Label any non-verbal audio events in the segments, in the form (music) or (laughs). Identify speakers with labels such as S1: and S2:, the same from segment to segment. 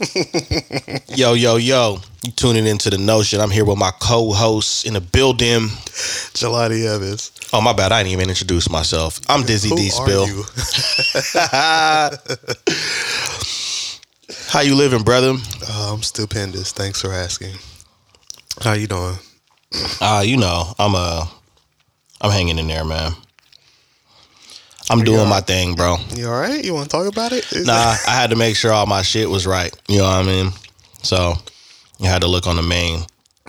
S1: (laughs) yo, yo, yo. You tuning into the notion. I'm here with my co-hosts in the building.
S2: Jelani Evans.
S1: Oh my bad, I didn't even introduce myself. I'm Dizzy
S2: Who
S1: D Spill.
S2: you? (laughs)
S1: How you living, brother?
S2: Uh, I'm stupendous. Thanks for asking. How you doing?
S1: Uh, you know, I'm uh I'm hanging in there, man. I'm doing my thing, bro.
S2: You all right? You want to talk about it? Is
S1: Nah, I had to make sure all my shit was right. You know what I mean? So you had to look on the main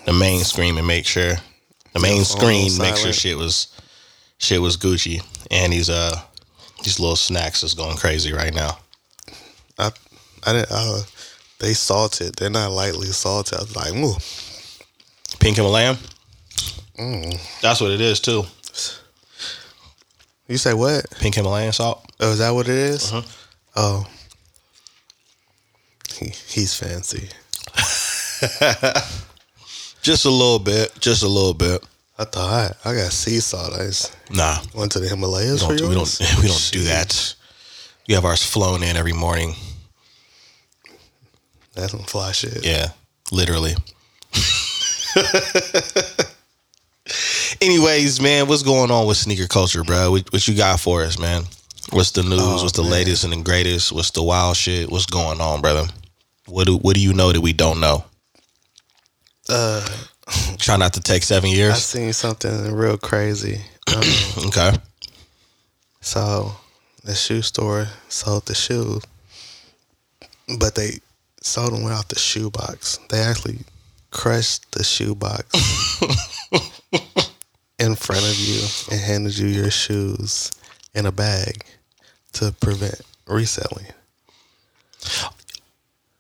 S1: the main screen and make sure the main screen make sure shit was shit was Gucci. And these uh these little snacks is going crazy right now.
S2: I, I didn't. Uh, they salted. They're not lightly salted. I was like, ooh.
S1: Pink Himalayan?
S2: Mm.
S1: That's what it is too.
S2: You say what?
S1: Pink Himalayan salt.
S2: Oh, is that what it is?
S1: Uh-huh.
S2: Oh. He, he's fancy. (laughs)
S1: Just a little bit. Just a little bit.
S2: I thought I, I got sea salt. I just
S1: Nah.
S2: went to the Himalayas
S1: We
S2: for
S1: don't, we
S2: yours.
S1: don't (laughs) we don't do that. You have ours flown in every morning.
S2: That's some fly shit.
S1: Yeah, literally. (laughs) Anyways, man, what's going on with sneaker culture, bro? What, what you got for us, man? What's the news?
S2: Oh,
S1: what's the
S2: man.
S1: latest and the greatest? What's the wild shit? What's going on, brother? What do What do you know that we don't know?
S2: Uh,
S1: Try not to take seven years.
S2: I seen something real crazy. Um, (clears throat)
S1: Okay.
S2: So the shoe store sold the shoes, but they sold them without the shoe box. They actually crushed the shoe box (laughs) in front of you and handed you your shoes in a bag to prevent reselling.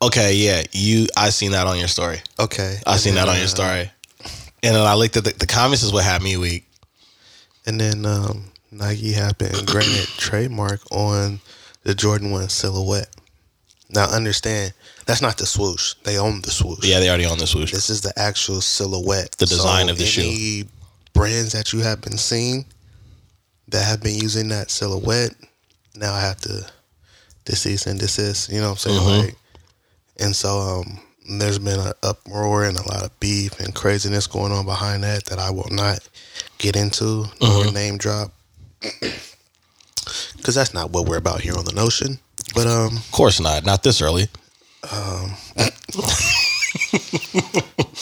S1: Okay. Yeah. You. I seen that on your story.
S2: Okay,
S1: I
S2: and
S1: seen that on your
S2: uh,
S1: story. And then I looked at the, the comments. Is what had me weak.
S2: And then um, Nike happened granted (clears throat) trademark on the Jordan One silhouette. Now understand that's not the swoosh. They own the swoosh.
S1: Yeah, they already own the swoosh.
S2: This is the actual silhouette.
S1: The design of the
S2: any brands that you have been seeing that have been using that silhouette, now I have to cease and desist. You know what I'm saying?
S1: Mhm.
S2: Like, and so um, there's been an uproar and a lot of beef and craziness going on behind that that I will not get into or name drop (clears throat) because that's not what we're about here on the Notion. But um,
S1: Of course not. Not this early. (laughs)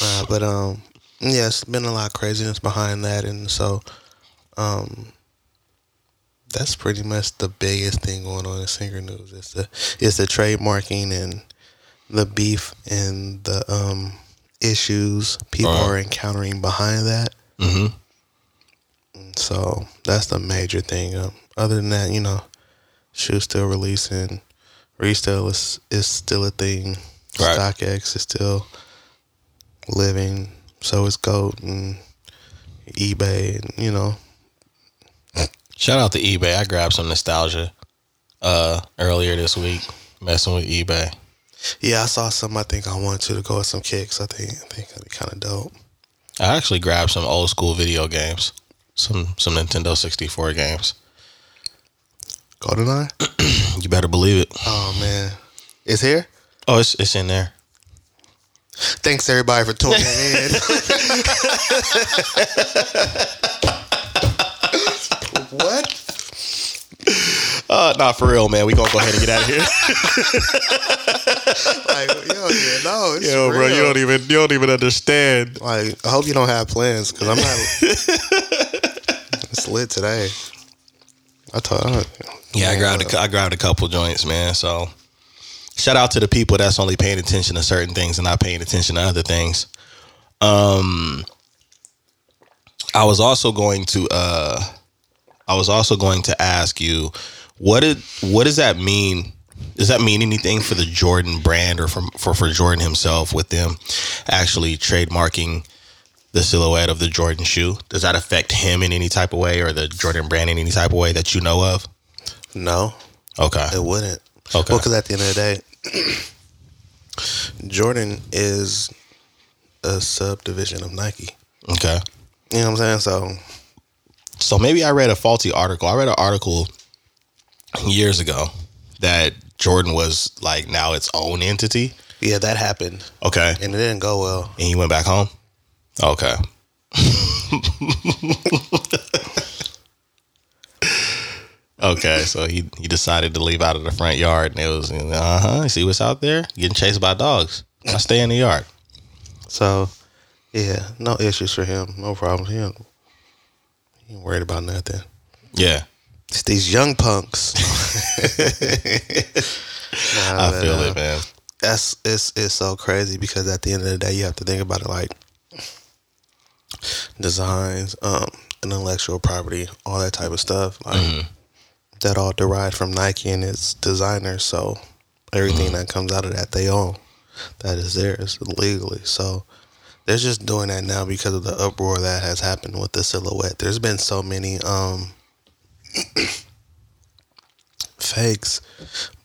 S2: Uh, but um, yeah, it's been a lot of craziness behind that, and so um, that's pretty much the biggest thing going on in sneaker news. It's the it's the trademarking and the beef and the um issues people
S1: Uh-huh.
S2: are encountering behind that.
S1: hmm
S2: So that's the major thing. Um, other than that, you know, shoes still releasing, resale is is still a thing.
S1: Right.
S2: StockX is still living. So is Goat and eBay, and you know,
S1: Shout out to eBay. I grabbed some nostalgia uh earlier this week, messing with eBay.
S2: yeah, I saw some. I think I wanted to, to go with some kicks. I think I think that'd be kind of dope.
S1: I actually grabbed some old school video games, some some Nintendo 64 games.
S2: GoldenEye. (clears throat)
S1: You better believe it.
S2: Oh man, it's here.
S1: Oh, it's it's in there.
S2: Thanks everybody for tuning in. (laughs) what?
S1: Uh, not for real, man. We gonna go ahead and get out of here. (laughs)
S2: Like, you don't even know. It's
S1: Yo, bro,
S2: real.
S1: you don't even you don't even understand.
S2: Like, I hope you don't have plans because I'm not. (laughs) it's lit today. I told.
S1: Yeah, I grabbed a, cou- I grabbed a couple joints, man. So shout out to the people that's only paying attention to certain things and not paying attention to other things. Um, I was also going to uh, I was also going to ask you what did what does that mean? Does that mean anything for the Jordan brand or from for for Jordan himself with them actually trademarking the silhouette of the Jordan shoe? Does that affect him in any type of way or the Jordan brand in any type of way that you know of?
S2: No,
S1: Okay.
S2: it wouldn't.
S1: Okay.
S2: Well, because at the end of the day, Jordan is a subdivision of Nike.
S1: Okay.
S2: You know what I'm saying? So
S1: So maybe I read a faulty article. I read an article years ago that Jordan was like now its own entity.
S2: Yeah, that happened,
S1: Okay.
S2: and it didn't go well.
S1: And he went back home? Okay. (laughs) okay, so he, he decided to leave out of the front yard and it was, uh huh, see what's out there? Getting chased by dogs. I stay in the yard.
S2: So, yeah, no issues for him. No problems. He ain't, he ain't worried about nothing.
S1: Yeah,
S2: It's these young punks. (laughs) Nah,
S1: I
S2: but,
S1: feel
S2: uh,
S1: it, man.
S2: That's it's it's so crazy because at the end of the day, you have to think about it like designs, um, intellectual property, all that type of stuff. Like
S1: Mm-hmm.
S2: That all derived from Nike and its designers. So everything
S1: Mm-hmm.
S2: that comes out of that they own. That is theirs legally. So they're just doing that now because of the uproar that has happened with the silhouette. There's been so many um (coughs) fakes,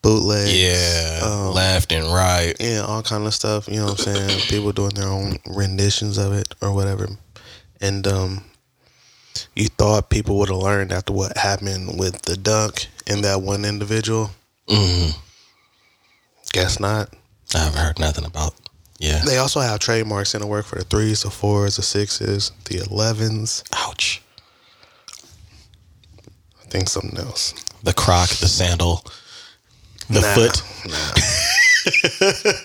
S2: bootlegs.
S1: Yeah,
S2: um,
S1: left and right.
S2: yeah, all kind of stuff. You know what I'm saying? People doing their own renditions of it or whatever. And um, you thought people would have learned after what happened with the dunk and that one individual.
S1: hmm
S2: Guess not.
S1: I haven't heard nothing about. Yeah.
S2: They also have trademarks in the work for the threes, the fours, the sixes, the elevens.
S1: Ouch.
S2: I think something else.
S1: The croc, the sandal, the
S2: Nah,
S1: foot.
S2: Nah.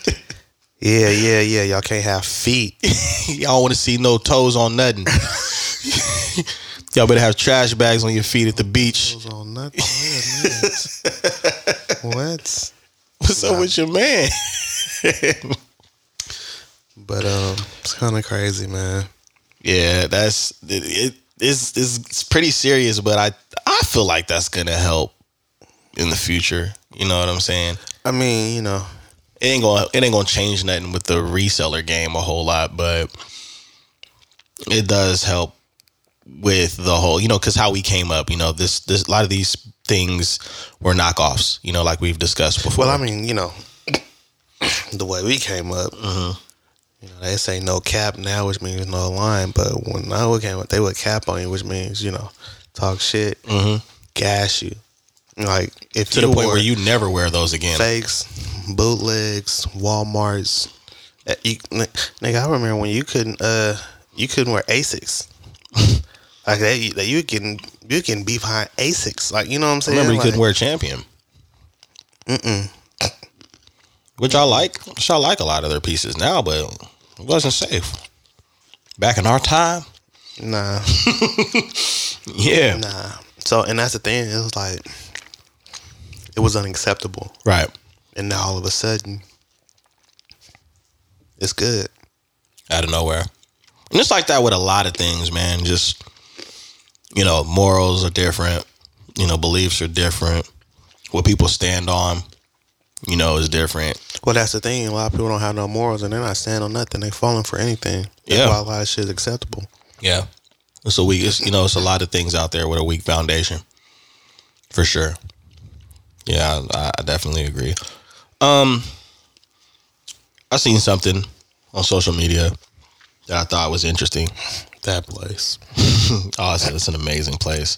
S2: (laughs) yeah, yeah, yeah. Y'all can't have feet. (laughs)
S1: Y'all want to see no toes on nothing. (laughs) Y'all better have trash bags on your feet at the beach.
S2: Goes on nothing. Wait a minute. what?
S1: What's up with your man? (laughs)
S2: But um, it's kind of crazy, man.
S1: Yeah, that's it, it. It's it's pretty serious, but I I feel like that's gonna help in the future. You know what I'm saying?
S2: I mean, you know,
S1: It ain't gonna it ain't gonna change nothing with the reseller game a whole lot, but it does help with the whole you know because how we came up. You know this this a lot of these things were knockoffs. You know, like we've discussed before.
S2: Well, I mean, you know, (coughs) the way we came up, you know, they say no cap now, which means no line. But when I came up, they would cap on you, which means you know, talk shit, gas you. Like if
S1: to the point where you never wear those again.
S2: fakes, bootlegs, WalMarts, uh, you, nigga, I remember when you couldn't, uh, you couldn't wear Asics. (laughs) like they, they, you can, you can be behind Asics. Like you know what I'm saying?
S1: Remember, you
S2: like,
S1: couldn't wear champion. Mm-mm. Which I like. Which I like a lot of their pieces now, but it wasn't safe. Back in our time,
S2: Nah. (laughs)
S1: yeah,
S2: Nah. So, and that's the thing. It was like, it was unacceptable.
S1: right.
S2: And now all of a sudden, it's good.
S1: Out of nowhere, and it's like that with a lot of things, man. Just you know, morals are different. You know, beliefs are different. What people stand on, you know, is different.
S2: Well, that's the thing. A lot of people don't have no morals and they're not standing on nothing. They're falling for anything. That's
S1: Yeah.
S2: why a lot of shit is acceptable.
S1: Yeah. It's a weak, it's, you know, it's a lot of things out there with a weak foundation. For sure. Yeah, I, I definitely agree. Um, I seen something on social media that I thought was interesting.
S2: That place. (laughs)
S1: Oh, it's, it's an amazing place.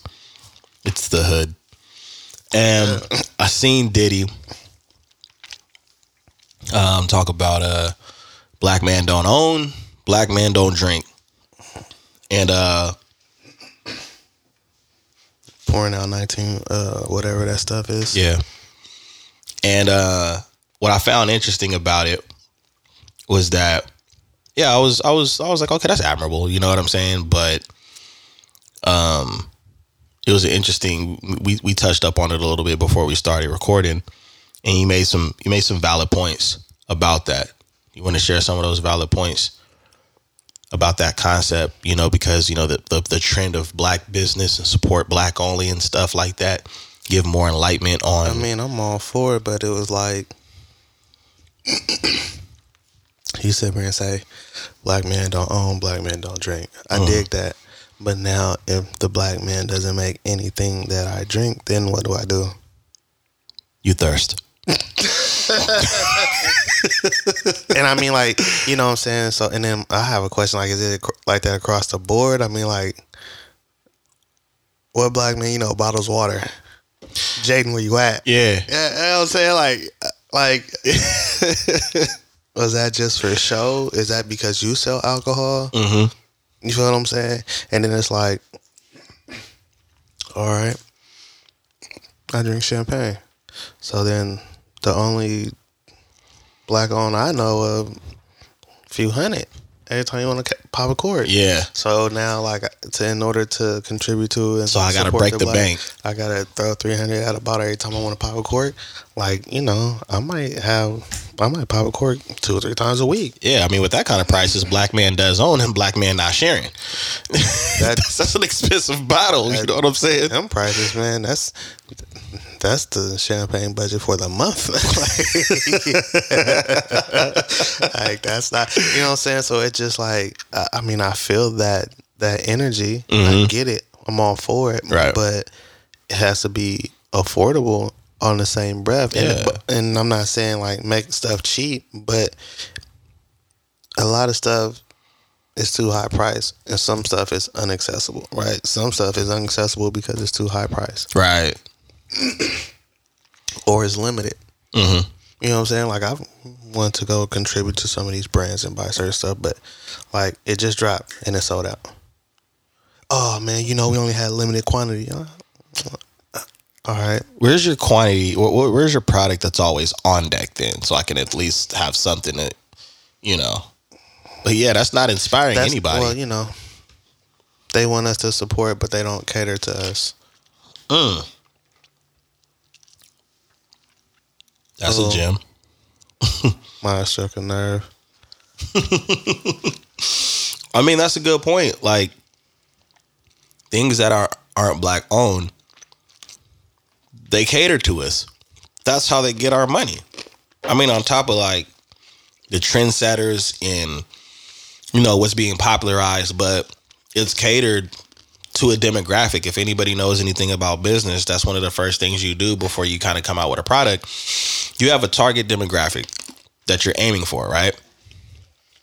S1: It's the hood. And I seen Diddy um, talk about uh, black man don't own, black man don't drink. And uh,
S2: Pouring out 19, uh, whatever that stuff is.
S1: Yeah. And uh what I found interesting about it was that yeah, I was I was I was like, okay, that's admirable, you know what I'm saying? But um it was interesting we we touched up on it a little bit before we started recording and you made some you made some valid points about that. You want to share some of those valid points about that concept, you know, because you know the, the the trend of black business and support black only and stuff like that. Give more enlightenment on
S2: I mean, I'm all for it, but it was like, he sit here and say, black man don't own, black man don't drink. I
S1: Uh-huh.
S2: dig that. But now, if the black man doesn't make anything that I drink, then what do I do?
S1: you thirst. (laughs)
S2: And I mean, like, you know what I'm saying? So, and then I have a question like, is it like that across the board? I mean, like, what black man, you know, bottles water? Jaden, where you at?
S1: Yeah.
S2: Yeah, you know what I'm saying? Like, like, (laughs) was that just for show? Is that because you sell alcohol?
S1: Mm-hmm.
S2: You feel what I'm saying? And then it's like, all right, I drink champagne. So then the only black owned I know of, few hundred. Every time you want to pop a cork.
S1: Yeah.
S2: So now, like, to in order to contribute to and
S1: So I gotta break the
S2: black-
S1: bank.
S2: I gotta throw three hundred at a bottle every time I want to pop a cork. Like, you know, I might have, I might pop a cork two or three times a week.
S1: Yeah, I mean, with that kind of prices, black man does own and black man not sharing. (laughs) that's, that's an expensive bottle. You know what I'm saying?
S2: Them prices, man. That's that's the champagne budget for the month. like, (laughs) like, that's not, you know what I'm saying. So it's just like, I, I mean, I feel that that energy. I
S1: Mhm.
S2: get it. I'm all for it.
S1: Right.
S2: But it has to be affordable on the same breath. And,
S1: Yeah.
S2: but- and I'm not saying like make stuff cheap, but a lot of stuff is too high price and some stuff is inaccessible, right? Some stuff is inaccessible because it's too high price
S1: Right. (clears throat)
S2: or is limited.
S1: Mm-hmm.
S2: You know what I'm saying? Like I want to go contribute to some of these brands and buy certain stuff, but like it just dropped and it sold out. Oh man, you know we only had limited quantity. All right,
S1: Where's your quantity? wh- wh- Where's your product that's always on deck then, so I can at least have something that, you know. But yeah, that's not inspiring
S2: that's
S1: anybody.
S2: well, you know, they want us to support, but they don't cater to us.
S1: Mm. That's
S2: Oh.
S1: a gem. (laughs)
S2: my struck a nerve. (laughs)
S1: I mean, that's a good point. Like things that are aren't black owned, they cater to us. That's how they get our money. I mean, on top of like the trendsetters and you know what's being popularized, but it's catered to a demographic. If anybody knows anything about business, that's one of the first things you do before you kind of come out with a product. You have a target demographic that you're aiming for, right?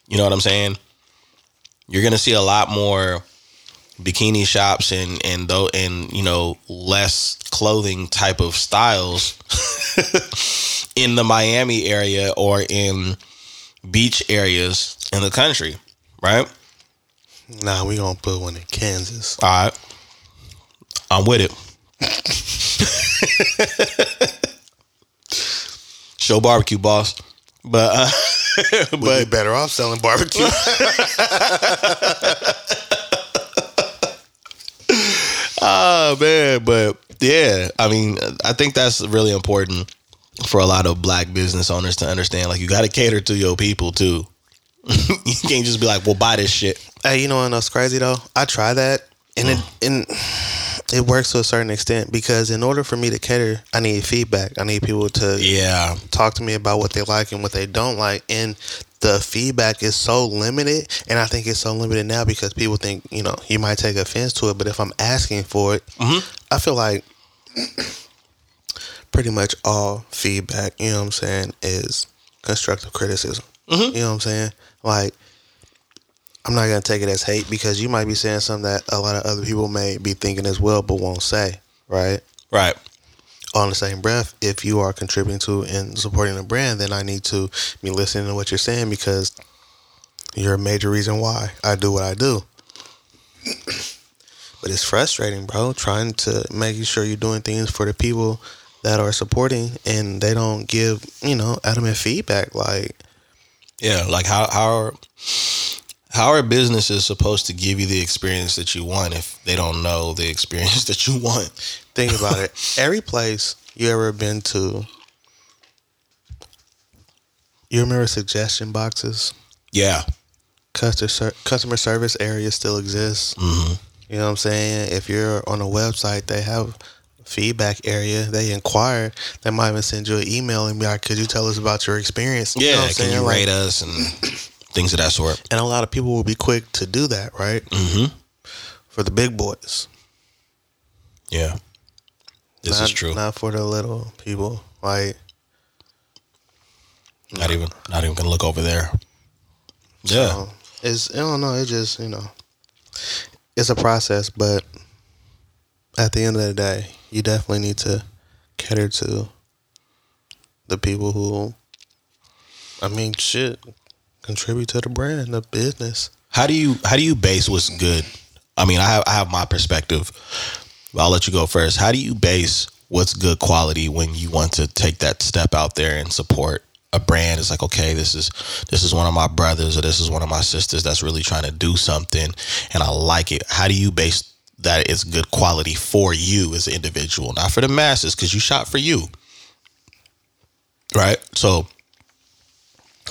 S1: You know what I'm saying? You're gonna see a lot more bikini shops and and though and you know less clothing type of styles (laughs) in the Miami area or in beach areas in the country, right?
S2: Nah, we gonna put one in Kansas.
S1: All right. I'm with it. (laughs) Show barbecue, boss. But uh, (laughs)
S2: We'd
S1: but
S2: be better off selling barbecue.
S1: Oh man, but yeah, I mean, I think that's really important for a lot of black business owners to understand. Like, you got to cater to your people too. (laughs) you can't just be like, "Well, buy this shit."
S2: Hey, you know what else crazy though? I try that and it and it works to a certain extent because in order for me to cater, I need feedback. I need people to
S1: Yeah,
S2: talk to me about what they like and what they don't like. And the feedback is so limited. And I think it's so limited now because people think, you know, you might take offense to it. But if I'm asking for it,
S1: Mhm.
S2: I feel like (clears throat) pretty much all feedback, you know what I'm saying, is constructive criticism.
S1: Mhm.
S2: You know what I'm saying? Like, I'm not going to take it as hate because you might be saying something that a lot of other people may be thinking as well, but won't say, right?
S1: right.
S2: On the same breath, if you are contributing to and supporting a brand, then I need to be listening to what you're saying because you're a major reason why I do what I do. (clears throat) but it's frustrating, bro, trying to making sure you're doing things for the people that are supporting and they don't give, you know, adamant feedback. Like,
S1: Yeah, like how how how are businesses supposed to give you the experience that you want if they don't know the experience (laughs) that you want?
S2: think about it. Every place you ever been to, you remember suggestion boxes?
S1: Yeah.
S2: customer customer service area still exists.
S1: hmm
S2: You know what I'm saying? If you're on a website, they have feedback area. They inquire. They might even send you an email and be like, "Could you tell us about your experience?" You know
S1: Yeah, can
S2: saying?
S1: you
S2: Like-
S1: rate us and things of that sort?
S2: and a lot of people will be quick to do that, right?
S1: hmm
S2: For the big boys.
S1: Yeah. This
S2: not,
S1: is true. Not,
S2: Not for the little people. Like,
S1: even not even gonna look over there. Yeah.
S2: um, it's I don't know. It just you know, it's a process, but at the end of the day, you definitely need to cater to the people who I mean, shit, contribute to the brand, the business.
S1: How do you how do you base what's good? I mean, I have I have my perspective. I'll let you go first. How do you base what's good quality when you want to take that step out there and support a brand? It's like, okay, this is this is one of my brothers or this is one of my sisters that's really trying to do something and I like it. How do you base that it's good quality for you as an individual, not for the masses, because you shot for you. Right? So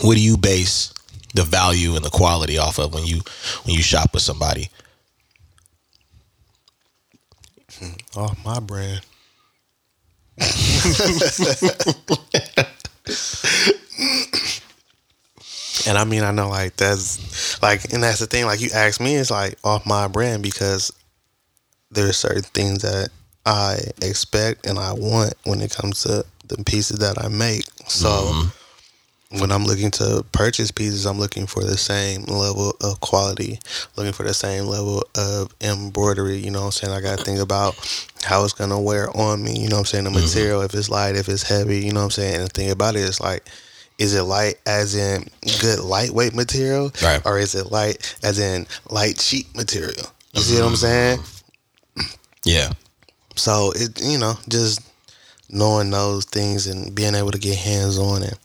S1: what do you base the value and the quality off of when you when you shop with somebody?
S2: Off my brand. and I mean, I know like that's like, and that's the thing. Like you ask me, it's like off my brand because there are certain things that I expect and I want when it comes to the pieces that I make. So mm-hmm. When I'm looking to purchase pieces, I'm looking for the same level of quality, looking for the same level of embroidery. You know what I'm saying? I got to think about how it's going to wear on me. You know what I'm saying? The mm-hmm. material, if it's light, if it's heavy, you know what I'm saying? And the thing about it is like, is it light as in good lightweight material?
S1: Right.
S2: Or is it light as in light cheap material? You mm-hmm. see what I'm saying?
S1: Yeah.
S2: So it you know just knowing those things and being able to get hands on it.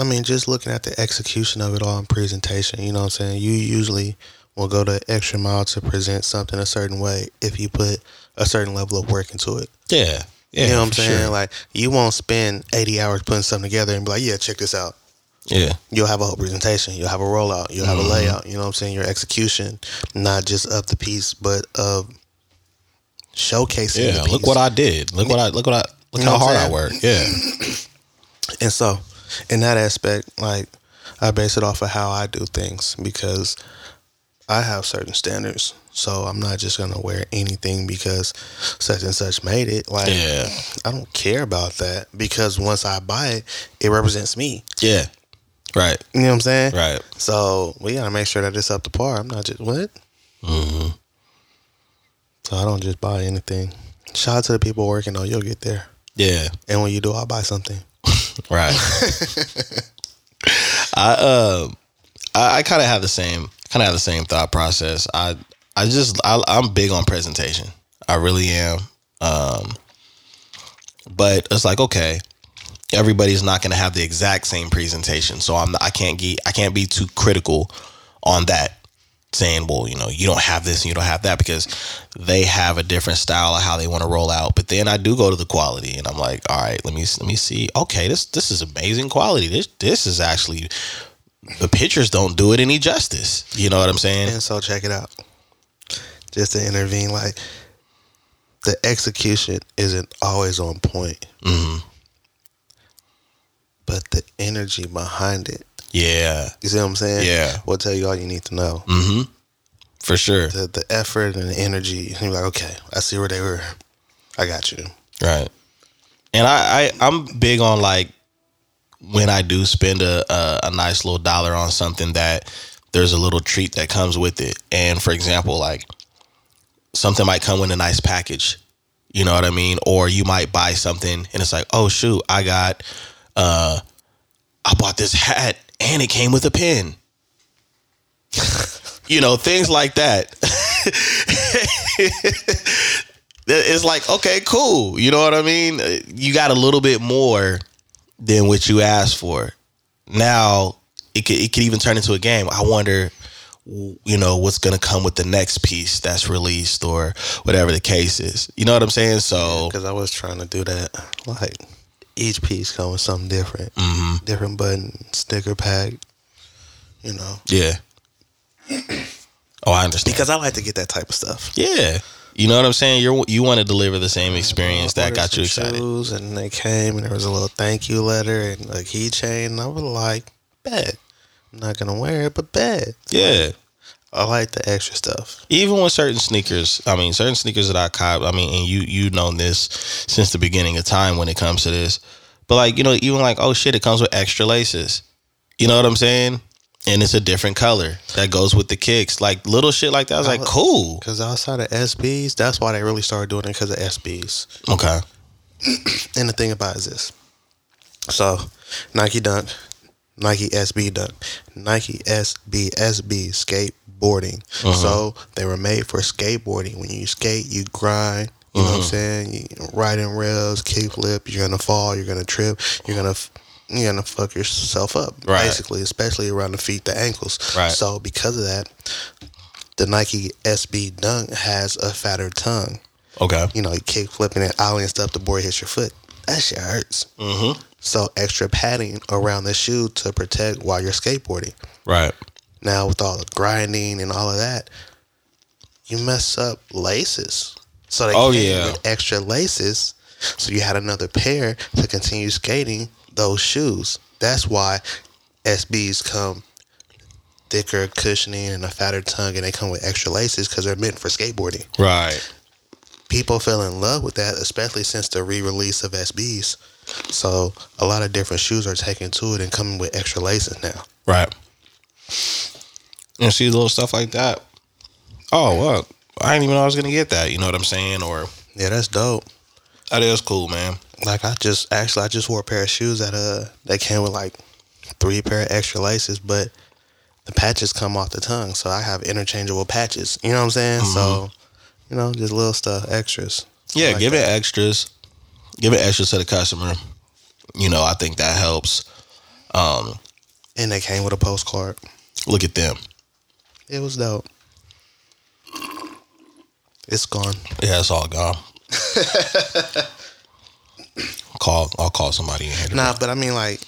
S2: I mean, just looking at the execution of it all in presentation. You know what I'm saying? You usually will go the extra mile to present something a certain way if you put a certain level of work into it.
S1: Yeah. Yeah,
S2: you know what I'm saying? Sure. Like you won't spend 80 hours putting something together and be like, yeah, check this out.
S1: Yeah.
S2: You'll have a whole presentation. You'll have a rollout. You'll have mm-hmm. a layout. You know what I'm saying? Your execution, not just of the piece, but of showcasing.
S1: Yeah, look what I did. Look what I look what I look you how hard I work. Yeah.
S2: and so, in that aspect, like I base it off of how I do things because I have certain standards. So I'm not just gonna wear anything because such and such made it. Like yeah. I don't care about that because once I buy it, it represents me.
S1: Yeah. Right.
S2: You know what I'm saying?
S1: Right.
S2: So we gotta make sure that it's up to par. I'm not just what? Mm-hmm. So I don't just buy anything. Shout out to the people working on. You'll get there.
S1: Yeah.
S2: And when you do, I'll buy something.
S1: Right. (laughs) I uh, I, I kind of have the same kind of have the same thought process. I I just I, I'm big on presentation. I really am. Um, but it's like okay, everybody's not going to have the exact same presentation, so I'm I can't get I can't be too critical on that saying, well, you know, you don't have this and you don't have that because they have a different style of how they want to roll out. But then I do go to the quality and I'm like, all right, let me let me see. Okay, this this is amazing quality. This this is actually the pictures don't do it any justice. You know what I'm saying?
S2: And so check it out. Just to intervene, like the execution isn't always on point. Mm-hmm. But the energy behind it
S1: yeah.
S2: You see what I'm saying?
S1: Yeah.
S2: We'll tell you all you need to know.
S1: Mm-hmm. For sure.
S2: The the effort and the energy. And you're like, okay, I see where they were. I got you.
S1: Right. And I, I I'm big on like when I do spend a, a, a nice little dollar on something that there's a little treat that comes with it. And for example, like something might come with a nice package. You know what I mean? Or you might buy something and it's like, oh shoot, I got uh I bought this hat and it came with a pen. you know, things like that. it's like, okay, cool. You know what I mean? You got a little bit more than what you asked for. Now, it could, it could even turn into a game. I wonder, you know, what's going to come with the next piece that's released or whatever the case is. You know what I'm saying? So,
S2: because I was trying to do that. Like, each piece comes with something different, mm-hmm. different button, sticker pack. You know.
S1: Yeah. Oh, I understand.
S2: Because I like to get that type of stuff.
S1: Yeah. You know what I'm saying? You you want to deliver the same experience that got you excited.
S2: Shoes and they came and there was a little thank you letter and a keychain. I was like, "Bet, I'm not gonna wear it, but bet."
S1: Yeah.
S2: I like the extra stuff.
S1: Even with certain sneakers, I mean, certain sneakers that I cop. I mean, and you you know this since the beginning of time when it comes to this. But like, you know, even like, oh shit, it comes with extra laces. You know what I'm saying? And it's a different color that goes with the kicks. Like little shit like that. I was like, cool.
S2: Because outside of SBs, that's why they really started doing it because of SBs.
S1: Okay. (clears throat)
S2: and the thing about it is this. So, Nike Dunk, Nike SB Dunk, Nike SB SB skateboarding.
S1: Uh-huh.
S2: So they were made for skateboarding. When you skate, you grind. You know what I'm
S1: Uh-huh.
S2: saying? You riding rails, kickflip. You're gonna fall. You're gonna trip. You're gonna f- you're gonna fuck yourself up.
S1: Right.
S2: Basically, especially around the feet, the ankles.
S1: Right.
S2: So because of that, the Nike SB Dunk has a fatter tongue.
S1: Okay.
S2: You know, you kick flipping and ollie and stuff. The board hits your foot. That shit hurts.
S1: Mm-hmm.
S2: So extra padding around the shoe to protect while you're skateboarding.
S1: Right.
S2: Now with all the grinding and all of that, you mess up laces. So they
S1: Oh,
S2: came
S1: yeah.
S2: with extra laces. So you had another pair to continue skating those shoes. That's why SBs come thicker cushioning and a fatter tongue and they come with extra laces because they're meant for skateboarding.
S1: Right.
S2: People fell in love with that, especially since the re-release of SBs. So a lot of different shoes are taken to it and coming with extra laces now.
S1: Right. And see little stuff like that. Oh, well, I didn't even know I was gonna get that. You know what I'm saying? Or
S2: Yeah, that's dope.
S1: that is cool, man.
S2: Like I just actually I just wore a pair of shoes that uh that came with like three pair of extra laces, but the patches come off the tongue, so I have interchangeable patches. You know what I'm saying? So, you know, just little stuff, extras.
S1: Yeah,
S2: Like
S1: give it extras. Give it extras to the customer. You know, I think that helps. Um,
S2: And they came with a postcard.
S1: look at them.
S2: It was dope. It's gone.
S1: Yeah, it's all gone. (laughs) call. I'll call somebody in here.
S2: Nah, but I mean like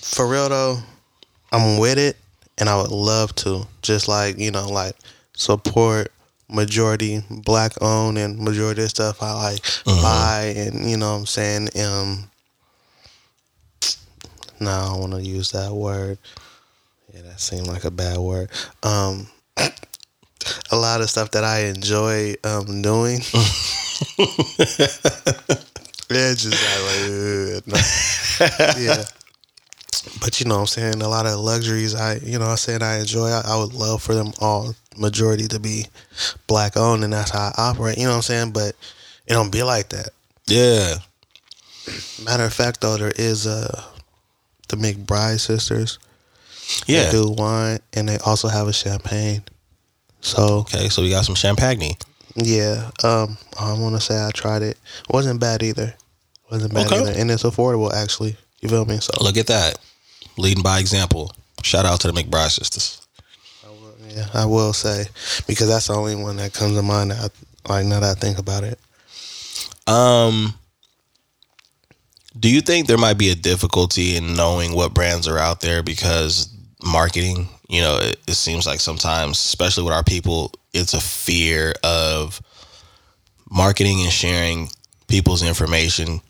S2: for real though, I'm with it and I would love to. Just like, you know, like support majority black owned and majority of stuff I like buy and you know what I'm saying, um no, I don't wanna use that word. Yeah, that seemed like a bad word. Um a lot of stuff that I enjoy um doing. (laughs) (laughs) yeah, just like, no. yeah. But you know what I'm saying? A lot of luxuries I you know what I'm saying I enjoy. I, I would love for them all majority to be black owned and that's how I operate. You know what I'm saying? But it don't be like that.
S1: Yeah.
S2: Matter of fact though, there is uh the McBride sisters.
S1: Yeah.
S2: They do wine and they also have a champagne. So
S1: Okay, so we got some champagne.
S2: yeah, um I wanna say I tried it. Wasn't bad either. Wasn't bad
S1: Okay.
S2: either. And it's affordable actually. You feel me? So
S1: Look at that. Leading by example. Shout out to the McBride sisters.
S2: Yeah, I will say because that's the only one that comes to mind. That I, like now that I think about it.
S1: Um, do you think there might be a difficulty in knowing what brands are out there because marketing? You know, it, it seems like sometimes, especially with our people, it's a fear of marketing and sharing people's information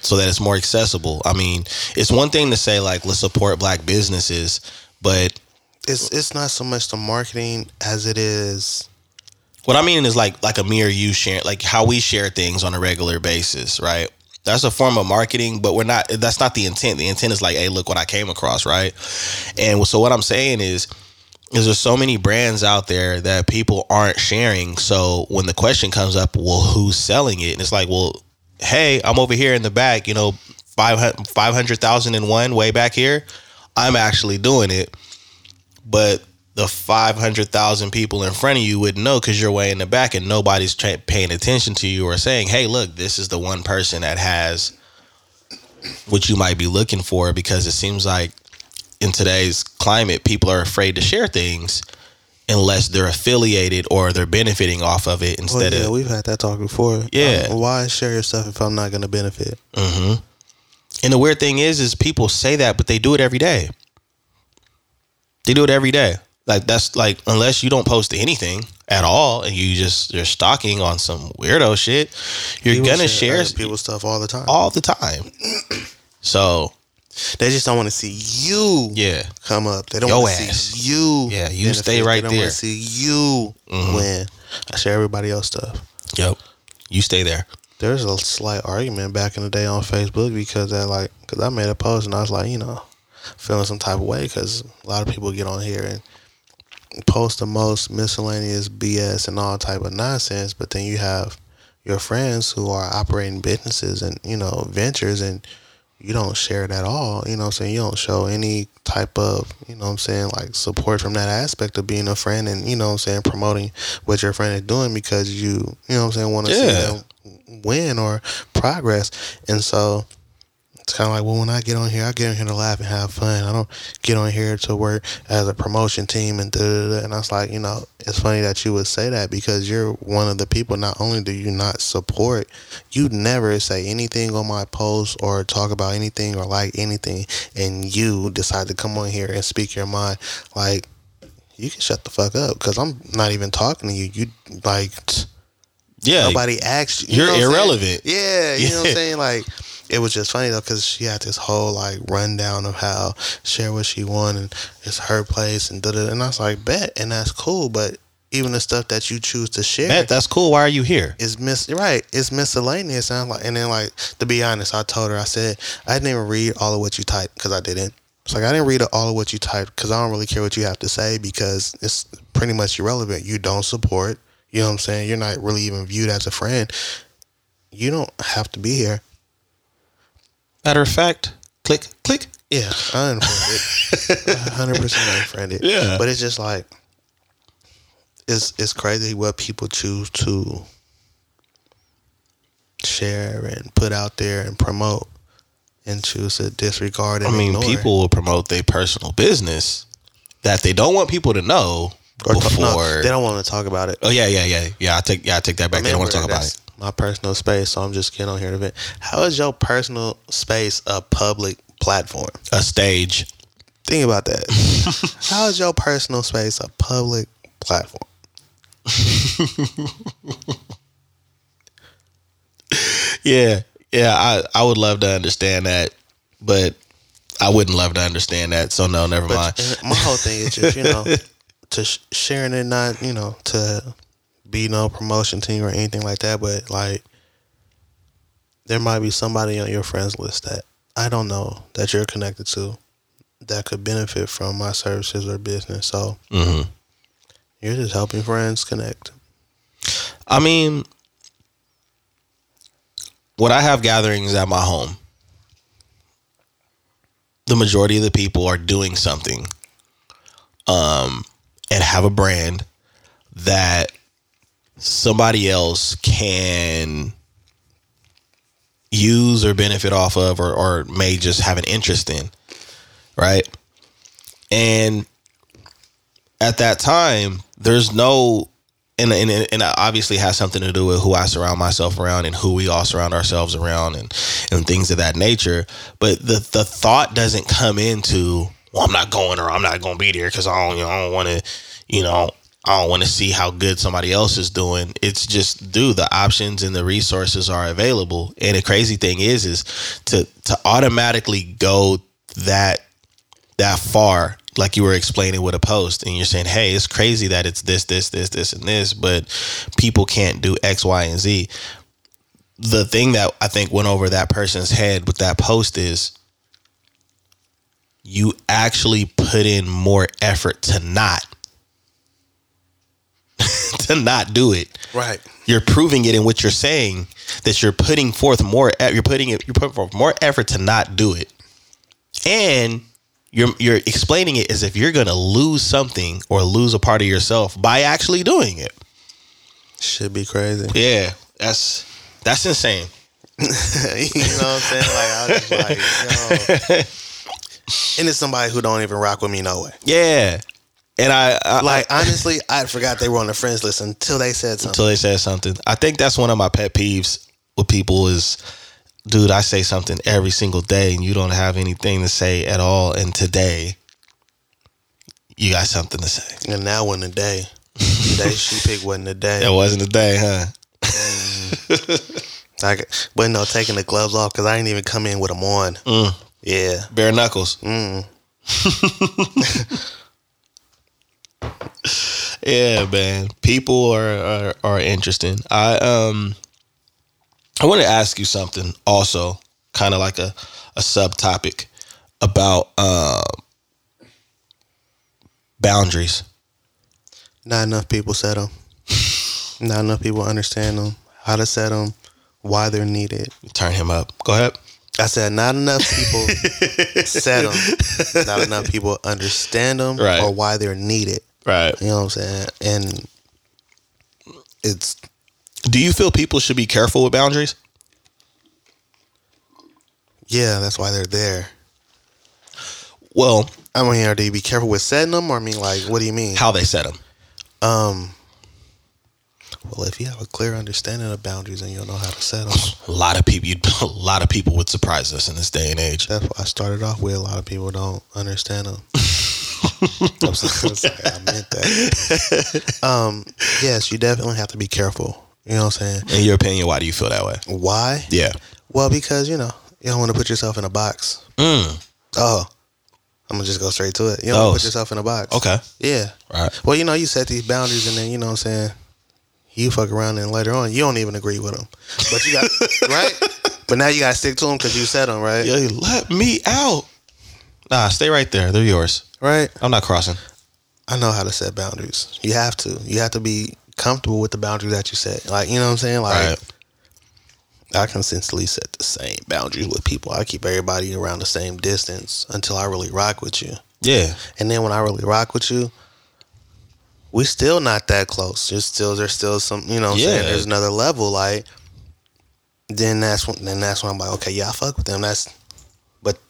S1: so that it's more accessible. I mean, it's one thing to say like let's support black businesses, but
S2: It's it's not so much the marketing as it is.
S1: What I mean is like like a mere you share like how we share things on a regular basis, right? That's a form of marketing, but we're not. That's not the intent. The intent is like, hey, look what I came across, right? And so what I'm saying is, is there's so many brands out there that people aren't sharing. So when the question comes up, well, who's selling it? And it's like, well, hey, I'm over here in the back, you know, 500,001 way back here. I'm actually doing it. But the 500,000 people in front of you wouldn't know because you're way in the back and nobody's tra- paying attention to you or saying, hey, look, this is the one person that has what you might be looking for because it seems like in today's climate, people are afraid to share things unless they're affiliated or they're benefiting off of it
S2: Well,
S1: instead
S2: yeah,
S1: of.
S2: we've had that talk before.
S1: Yeah.
S2: Um, why share your stuff if I'm not going to benefit?
S1: hmm And the weird thing is, is people say that, but they do it every day. They do it every day. Like that's like unless you don't post anything at all and you just you're stalking on some weirdo shit, you're
S2: People
S1: gonna share
S2: other people's stuff all the time.
S1: all the time. (clears throat) So
S2: They just don't want to see you
S1: yeah,
S2: come up. They don't want to see you.
S1: Yeah, you stay right there.
S2: they don't
S1: there.
S2: want to see you
S1: Mhm.
S2: win. I share everybody else stuff.
S1: yep. You stay there.
S2: There's a slight argument back in the day on Facebook because that like because I made a post and I was like you know feeling some type of way because a lot of people get on here and post the most miscellaneous BS and all type of nonsense, but then you have your friends who are operating businesses and you know ventures and you don't share it at all. You know what I'm saying? You don't show any type of, you know what I'm saying, like support from that aspect of being a friend and, you know what I'm saying, promoting what your friend is doing because you, you know what I'm saying, want to
S1: Yeah.
S2: see them win or progress. And so it's kind of like, well, when I get on here, I get on here to laugh and have fun. I don't get on here to work as a promotion team and da da da. And I was like, you know, it's funny that you would say that because you're one of the people. Not only do you not support, you never say anything on my post or talk about anything or like anything, and you decide to come on here and speak your mind. Like, you can shut the fuck up because I'm not even talking to you. You like.
S1: Yeah,
S2: Nobody asked you.
S1: You're
S2: know
S1: irrelevant.
S2: Yeah, you know what I'm (laughs) saying? Like, it was just funny though, because she had this whole like rundown of how share what she won and it's her place and da da. And I was like, bet, and that's cool. But even the stuff that you choose to share
S1: Bet, that's cool. Why are you here?
S2: is mis right. It's miscellaneous. And I'm like, and then like to be honest, I told her I said I didn't even read all of what you typed because I didn't. It's like I didn't read all of what you typed because I don't really care what you have to say because it's pretty much irrelevant. You don't support. You know what I'm saying? You're not really even viewed as a friend. You don't have to be here.
S1: Matter of fact, click, click.
S2: Yeah, I unfriended. (laughs) hundred percent unfriended.
S1: Yeah.
S2: but it's just like it's it's crazy what people choose to share and put out there and promote, and choose to disregard and
S1: I mean,
S2: ignore.
S1: people will promote their personal business that they don't want people to know
S2: or
S1: before.
S2: no, they don't want to talk about it.
S1: oh yeah, yeah, yeah, yeah. I take, yeah, I take that back. They don't want to talk about it.
S2: My personal space, so I'm just getting on here to bit. How is your personal space a public platform?
S1: A stage.
S2: Think about that. (laughs) How is your personal space a public platform? (laughs)
S1: Yeah, yeah. I, I would love to understand that, but I wouldn't love to understand that. So no, never mind.
S2: But and my whole thing is just you know (laughs) to sh- sharing it, not you know to be no promotion team or anything like that. But like, there might be somebody on your friends list that I don't know that you're connected to that could benefit from my services or business. So
S1: hmm
S2: you're just helping friends connect.
S1: I mean, when I have gatherings at my home, the majority of the people are doing something um, and have a brand that somebody else can use or benefit off of or, or may just have an interest in. Right. And at that time, there's no and and and obviously has something to do with who I surround myself around and who we all surround ourselves around and and things of that nature. But the the thought doesn't come into well, I'm not going or I'm not going to be there because I don't you know I don't want to you know I don't want to see how good somebody else is doing. It's just do the options and the resources are available. And the crazy thing is is to to automatically go that that far like you were explaining with a post and you're saying hey it's crazy that it's this this this this and this but people can't do x y and z the thing that i think went over that person's head with that post is you actually put in more effort to not (laughs) to not do it
S2: Right.
S1: you're proving it in what you're saying that you're putting forth more you're putting it you're putting forth more effort to not do it and you're you're explaining it as if you're going to lose something or lose a part of yourself by actually doing it
S2: Should be crazy.
S1: yeah that's that's insane (laughs)
S2: you know what I'm saying? Like I was just like, yo. (laughs) And it's somebody who don't even rock with me no way.
S1: yeah and i, I
S2: Like honestly, I forgot they were on the friends list until they said something.
S1: until they said something i think that's one of my pet peeves with people is dude i say something every single day and you don't have anything to say at all and today you got something to say
S2: And now wasn't the day. The day she picked wasn't the day.
S1: It wasn't a day, huh? (laughs)
S2: Like, but no, taking the gloves off because I didn't even come in with them on.
S1: Mm.
S2: Yeah.
S1: Bare knuckles.
S2: Mm. (laughs)
S1: Yeah, man. People are, are are interesting. I um I want to ask you something also, kind of like a a subtopic about um boundaries.
S2: Not enough people set them. Not enough people understand them, how to set them, why they're needed.
S1: Turn him up. Go ahead.
S2: I said not enough people (laughs) set them. Not enough people understand them
S1: Right.
S2: or why they're needed.
S1: Right.
S2: You know what I'm saying? And it's
S1: Do you feel people should be careful with boundaries?
S2: yeah, that's why they're there.
S1: Well,
S2: I mean, are they be careful with setting them, or I mean, like, what do you mean?
S1: how they set them.
S2: Um. Well, if you have a clear understanding of boundaries and you'll know how to set them, (laughs)
S1: A lot of people, (laughs) a lot of people would surprise us in this day and age.
S2: that's why I started off with. A lot of people don't understand them. (laughs) (laughs) I'm I'm sorry, I meant that. Um. Yes, you definitely have to be careful. You know what I'm saying?
S1: In your opinion, why do you feel that way?
S2: Why?
S1: Yeah.
S2: Well, because you know you don't want to put yourself in a box.
S1: Mm.
S2: Oh, I'm gonna just go straight to it. You don't
S1: Oh,
S2: put yourself in a box.
S1: Okay.
S2: Yeah.
S1: Right.
S2: Well, you know, you set these boundaries, and then you know what I'm saying. You fuck around, and later on, you don't even agree with them. But you got (laughs) right. But now you gotta stick to them because you set them right.
S1: Yeah, let me out. Nah, stay right there. They're yours.
S2: Right.
S1: I'm not crossing.
S2: I know how to set boundaries. You have to. You have to be comfortable with the boundaries that you set. Like you know what I'm saying. Like
S1: Right.
S2: I consistently set the same boundaries with people. I keep everybody around the same distance until I really rock with you.
S1: Yeah.
S2: And then when I really rock with you, we still not that close. There's still there's still some you know what I'm saying
S1: Yeah.
S2: there's another level like then that's when then that's when I'm like, okay, yeah, I fuck with them. That's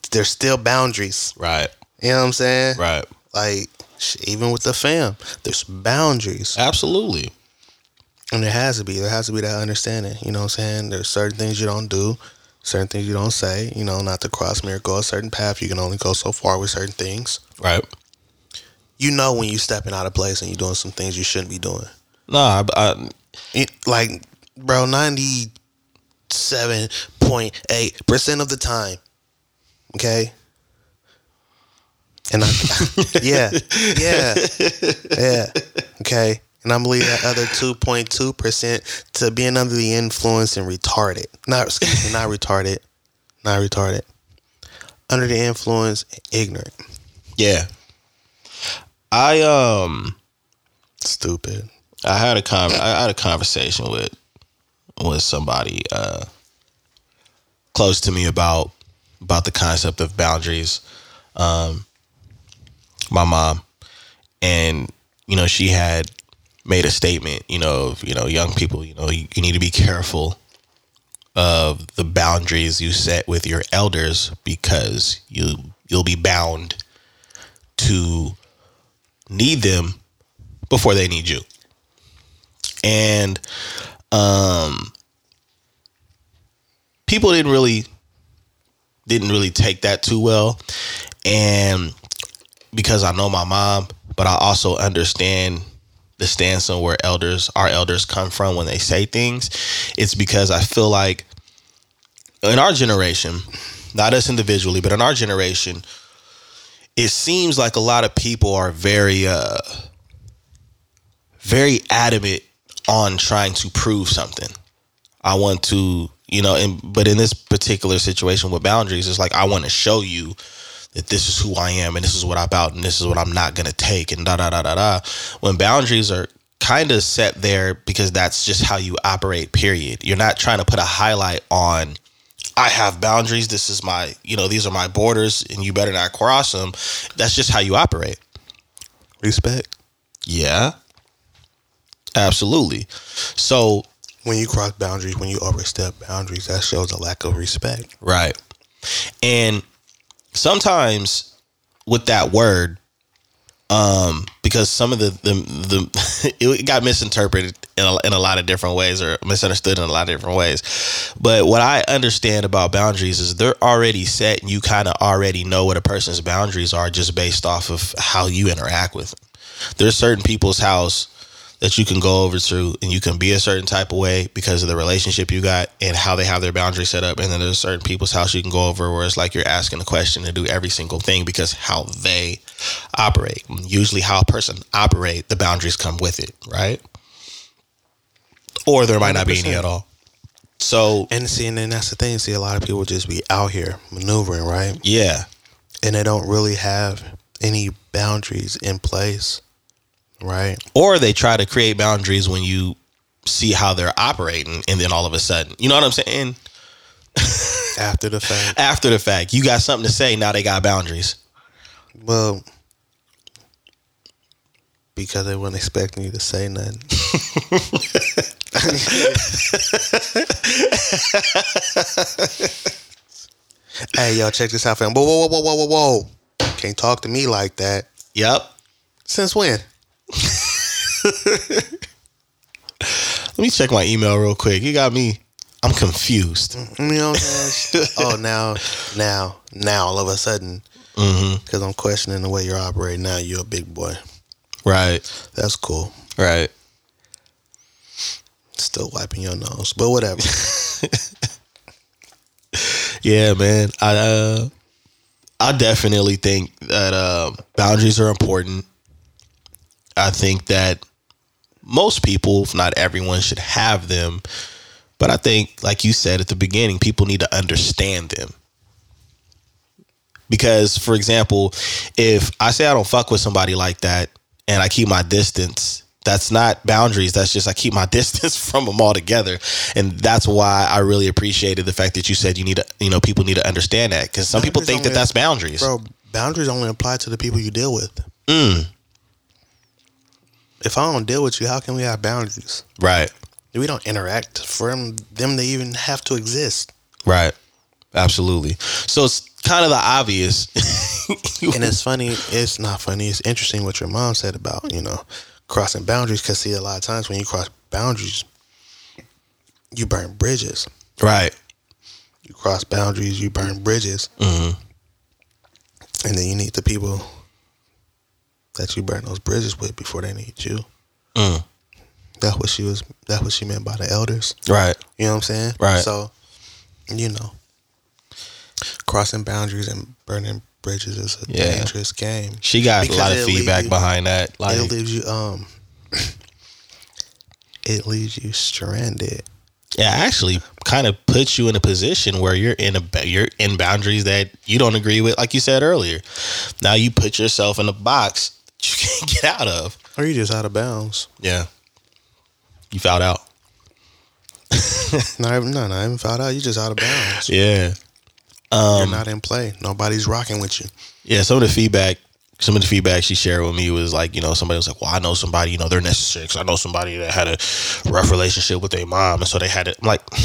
S2: there's still boundaries.
S1: Right.
S2: You know what I'm saying?
S1: Right.
S2: Like even with the fam, there's boundaries.
S1: Absolutely.
S2: And there has to be. There has to be that understanding. You know what I'm saying? There's certain things you don't do, certain things you don't say, you know, not to cross go a certain path. You can only go so far with certain things.
S1: Right.
S2: You know when you're stepping out of place and you're doing some things you shouldn't be doing.
S1: Nah, I, I,
S2: It, like, bro, 97.8% of the time. Okay? And I, (laughs) yeah, yeah, yeah. Okay. And I'm leaving that other 2.2% to being under the influence and retarded. Not, excuse me, not retarded. Not retarded. Under the influence, ignorant.
S1: yeah. I um
S2: Stupid.
S1: I had a con I had a conversation with with somebody uh close to me about about the concept of boundaries. Um my mom and you know she had made a statement, you know, of, you know, young people, you know, you, you need to be careful of the boundaries you set with your elders because you you'll be bound to need them before they need you. And um people didn't really didn't really take that too well. And because I know my mom, but I also understand the stance on where elders our elders come from when they say things, it's because I feel like in our generation, not us individually, but in our generation, it seems like a lot of people are very uh very adamant on trying to prove something. I want to, you know, and but in this particular situation with boundaries, it's like I want to show you that this is who I am and this is what I'm about and this is what I'm not gonna take and da da da da da. When boundaries are kind of set there because that's just how you operate, period. You're not trying to put a highlight on I have boundaries. This is my, you know, these are my borders and you better not cross them. That's just how you operate.
S2: Respect.
S1: Yeah. Absolutely. So,
S2: When you cross boundaries, when you overstep boundaries, that shows a lack of respect.
S1: right. And sometimes with that word, um, because some of the the, the (laughs) it got misinterpreted in a, in a lot of different ways or misunderstood in a lot of different ways. But what I understand about boundaries is they're already set, and you kind of already know what a person's boundaries are just based off of how you interact with them. There's certain people's house that you can go over to and you can be a certain type of way because of the relationship you got and how they have their boundaries set up. And then there's certain people's house you can go over where it's like you're asking a question to do every single thing because how they operate. Usually how a person operate, the boundaries come with it, right? Or there might not be any
S2: 100%.
S1: at all. So
S2: And see, and then that's the thing. See, a lot of people just be out here maneuvering, right?
S1: yeah.
S2: And they don't really have any boundaries in place, right?
S1: Or they try to create boundaries when you see how they're operating and then all of a sudden, you know what I'm saying?
S2: After the fact. (laughs)
S1: After the fact, you got something to say. Now they got boundaries.
S2: Well, because they weren't expecting you to say nothing. (laughs) hey, y'all, check this out, fam. Whoa, whoa, whoa, whoa, whoa, whoa, whoa. Can't talk to me like that.
S1: Yep.
S2: Since when? (laughs)
S1: Let me check my email real quick. You got me. I'm confused.
S2: You know what I'm saying? (laughs) oh, now, now, now, all of a sudden,
S1: Mm-hmm.
S2: because I'm questioning the way you're operating now, you're a big boy.
S1: Right.
S2: That's cool.
S1: Right.
S2: Still wiping your nose, but whatever. (laughs)
S1: Yeah, man. I uh, I definitely think that uh, boundaries are important. I think that most people, if not everyone, should have them. But I think, like you said at the beginning, people need to understand them. Because, for example, if I say I don't fuck with somebody like that and I keep my distance, that's not boundaries. That's just I keep my (laughs) distance from them altogether. And that's why I really appreciated the fact that you said you need to, you know, people need to understand that. Because some people
S2: Boundaries
S1: think that that's boundaries.
S2: Bro, boundaries only apply to the people you deal with.
S1: Mm,
S2: If I don't deal with you, how can we have boundaries?
S1: right.
S2: We don't interact for them, them to even have to exist.
S1: Right. Absolutely. So it's kind of the obvious. (laughs)
S2: And it's funny. It's not funny. It's interesting what your mom said about you know crossing boundaries. Because see, a lot of times when you cross boundaries, you burn bridges.
S1: right.
S2: You cross boundaries, you burn bridges,
S1: hmm
S2: and then you need the people that you burn those bridges with before they need you.
S1: Mm.
S2: That's what she was. That's what she meant by the elders.
S1: Right.
S2: You know what I'm saying?
S1: Right.
S2: So, you know, crossing boundaries and burning bridges is a
S1: Yeah.
S2: dangerous game.
S1: She got a lot of feedback
S2: you-
S1: behind that. Like,
S2: it leaves you um (clears throat) it leaves you stranded.
S1: yeah, actually kind of puts you in a position where you're in a you're in boundaries that you don't agree with, like you said earlier. Now you put yourself in a box you can't (laughs) get out of.
S2: Or you just out of bounds.
S1: Yeah. You fouled out. (laughs)
S2: Not even no, not fouled out. You just out of bounds. (laughs)
S1: Yeah.
S2: You're
S1: Um,
S2: not in play. Nobody's rocking with you.
S1: yeah, some of the feedback, some of the feedback she shared with me was like, you know, somebody was like, well, I know somebody, you know, they're necessary because I know somebody that had a rough relationship with their mom. And so they had it. I'm like, (sighs)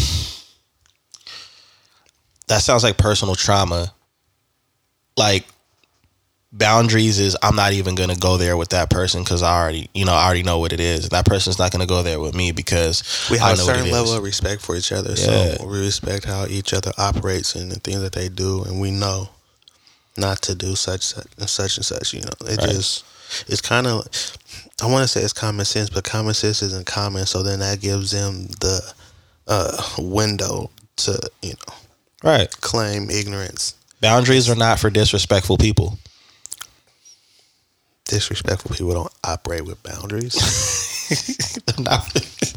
S1: that sounds like personal trauma. Like, boundaries is I'm not even going to go there with that person because I already, you know, I already know what it is. That person's not going to go there with me because
S2: We have a certain level of respect for each other.
S1: Yeah.
S2: So we respect how each other operates and the things that they do and we know not to do such such and such and such, you know. It
S1: Right.
S2: just it's kind of I want to say it's common sense, but common sense isn't common, so then that gives them the uh window to, you know,
S1: Right.
S2: claim ignorance.
S1: Boundaries are not for disrespectful people.
S2: Disrespectful people don't operate with boundaries. (laughs)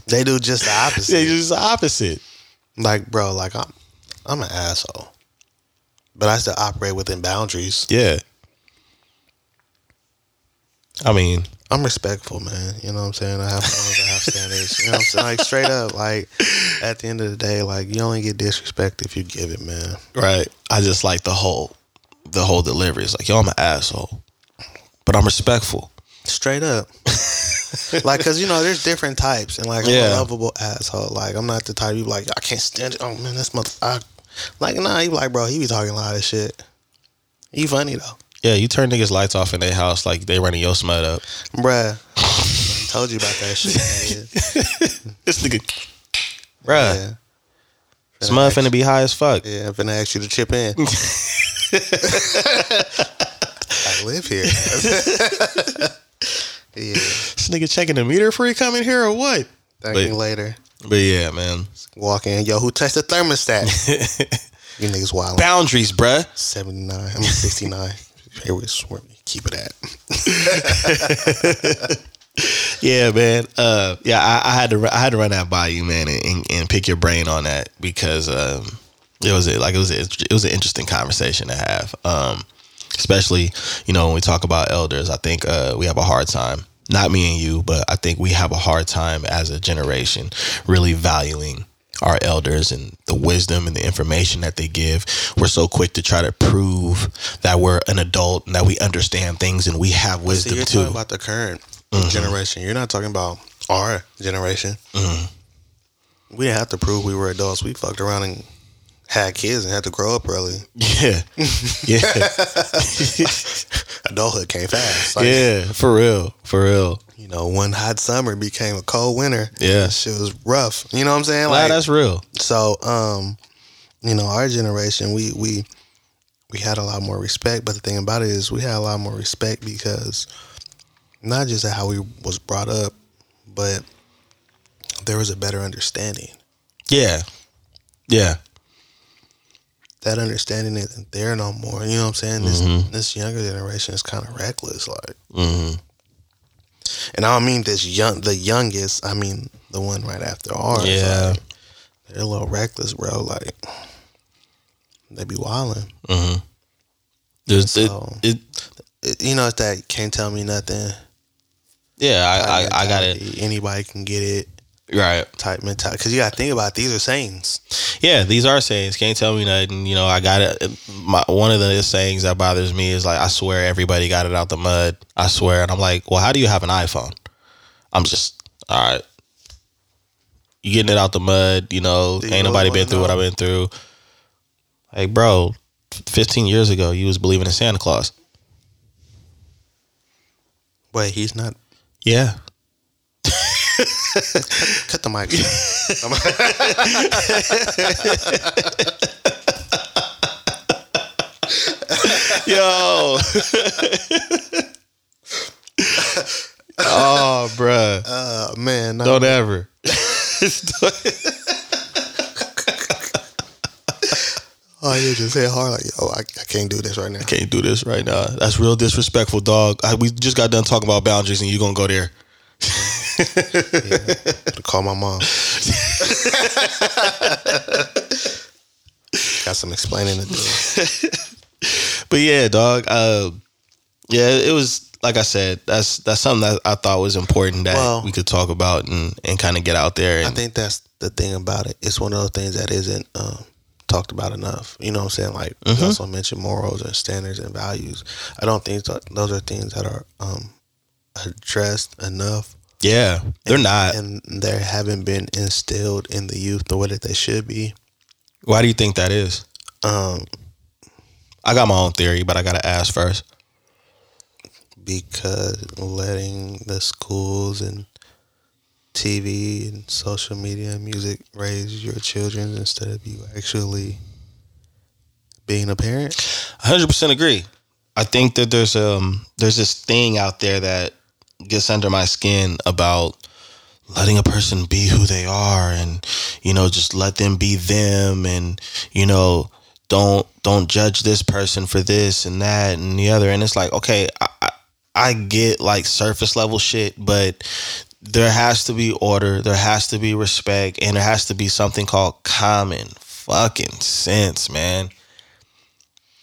S2: They do just the opposite.
S1: They just the opposite.
S2: like, bro, like I'm I'm an asshole. But I still operate within boundaries.
S1: Yeah. I mean,
S2: I'm respectful, man. You know what I'm saying? I have I have standards. You know what I'm saying? Like straight up, like at the end of the day, like you only get disrespect if you give it, man.
S1: right. I just like the whole the whole delivery. It's like, yo, I'm an asshole. But I'm respectful.
S2: Straight up. (laughs) like, cause you know, there's different types, and like I'm
S1: Yeah.
S2: a lovable asshole. Like I'm not the type you like I can't stand it. Oh man, that's mother. I, like nah, you like bro, he be talking a lot of shit. He funny though,
S1: Yeah, you turn niggas lights off in their house like they running your smut up.
S2: bruh. I (laughs) told you about that shit. (laughs)
S1: This nigga Bruh.
S2: Yeah.
S1: Smut finna be high as fuck.
S2: Yeah, I'm finna ask you to chip in. I live here. (laughs) yeah.
S1: This nigga checking the meter before you come in here or what?
S2: Thank
S1: But-
S2: you later.
S1: But yeah, man.
S2: Walk in. Yo, who touched the thermostat? (laughs) you niggas wild.
S1: Boundaries, bruh.
S2: 79. I mean 69. Here we swear. Keep it at. (laughs)
S1: Yeah, man. Uh, yeah, I, I had to I had to run that by you, man, and, and, and pick your brain on that because um, it was a, like it was a, it was an interesting conversation to have. Um, especially you know when we talk about elders, I think uh, we have a hard time. Not me and you, but I think we have a hard time as a generation really valuing our elders and the wisdom and the information that they give. We're so quick to try to prove that we're an adult and that we understand things and we have
S2: See,
S1: wisdom
S2: you're
S1: too.
S2: talking about the current
S1: Mm-hmm.
S2: generation. You're not talking about our generation.
S1: Mm-hmm.
S2: We didn't have to prove we were adults. We fucked around and had kids and had to grow up early.
S1: yeah. (laughs) Yeah. (laughs)
S2: Adulthood came fast. Like,
S1: yeah. For real. For real.
S2: You know, one hot summer became a cold winter.
S1: Yeah.
S2: Shit was rough. You know what I'm saying?
S1: Nah,
S2: Like,
S1: that's real.
S2: so, um, you know, our generation, we we we had a lot more respect. But the thing about it is, we had a lot more respect because not just how we was brought up, but there was a better understanding.
S1: Yeah. Yeah.
S2: That understanding isn't there no more. You know what I'm saying? This
S1: Mhm.
S2: this younger generation is kind of reckless, like.
S1: hmm
S2: And I don't mean this young, the youngest. I mean the one right after ours.
S1: Yeah.
S2: like, they're a little reckless, bro. Like they be wilding.
S1: hmm There's,
S2: So-
S1: it,
S2: You know, it's that can't tell me nothing.
S1: yeah, I, I, I got it.
S2: Anybody can get it
S1: Right.
S2: type mentality. Because you got to think about it, these are sayings.
S1: Yeah, these are sayings. Can't tell me nothing. You know, I got it. My one of the sayings that bothers me is like, I swear everybody got it out the mud. I swear, and I'm like, well, how do you have an iPhone? I'm just all right. You getting it out the mud? You know,
S2: you
S1: ain't nobody been through what? I've been through. Like, bro, 15 years ago, you was believing in Santa Claus.
S2: Wait, he's not.
S1: Yeah. (laughs)
S2: Cut the mic. (laughs)
S1: Yo. (laughs) oh, bruh.
S2: uh, man, no.
S1: Don't ever.
S2: Oh, you just hit hard like, yo, I, I can't do this right now.
S1: I can't do this right now. That's real disrespectful, dog. I, we just got done talking about boundaries, and you gonna go there.
S2: To call my mom. (laughs) Got some explaining to do.
S1: But yeah, dog. Uh, yeah, it was like I said. That's that's something that I thought was important that
S2: Well-
S1: we could talk about and and kind of get out there.
S2: I think that's the thing about it. It's one of those things that isn't um, talked about enough. You know what I'm saying? Like
S1: Mhm.
S2: you also mentioned morals and standards and values. I don't think those are things that are um, addressed enough,
S1: yeah, they're not.
S2: and they haven't been instilled in the youth the way that they should be.
S1: Why do you think that is?
S2: Um,
S1: I got my own theory, but I gotta ask first.
S2: because letting the schools and TV and social media and music raise your children instead of you actually being a parent.
S1: hundred percent agree. I think that there's um there's this thing out there that gets under my skin about letting a person be who they are and you know just let them be them and you know don't don't judge this person for this and that and the other and it's like okay I, I, get like surface level shit but there has to be order there has to be respect and there has to be something called common fucking sense man